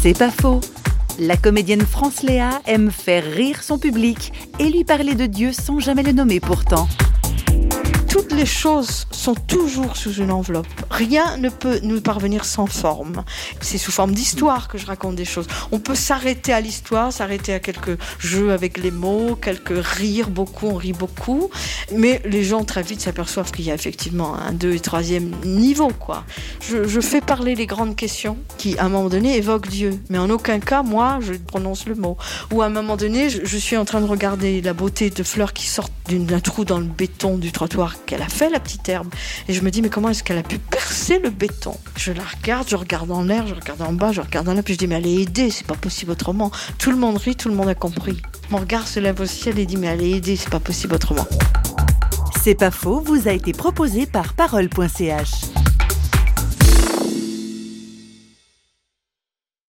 C'est pas faux. La comédienne France Léa aime faire rire son public et lui parler de Dieu sans jamais le nommer pourtant les choses sont toujours sous une enveloppe. Rien ne peut nous parvenir sans forme. C'est sous forme d'histoire que je raconte des choses. On peut s'arrêter à l'histoire, s'arrêter à quelques jeux avec les mots, quelques rires, beaucoup, on rit beaucoup. Mais les gens très vite s'aperçoivent qu'il y a effectivement un deux et troisième niveau, quoi. Je, fais parler les grandes questions qui, à un moment donné, évoquent Dieu. Mais en aucun cas, moi, je prononce le mot. Ou à un moment donné, je, je suis en train de regarder la beauté de fleurs qui sortent d'un trou dans le béton du trottoir qu'elle a fait, la petite herbe. Et je me dis, mais comment est-ce qu'elle a pu percer le béton? Je la regarde, je regarde en l'air, je regarde en bas, je regarde en l'air, puis je dis, mais elle est aidée, c'est pas possible autrement. Tout le monde rit, tout le monde a compris. Mon regard se lève au ciel et dit, mais elle est aidée, c'est pas possible autrement. C'est pas faux, vous a été proposé par parole.ch.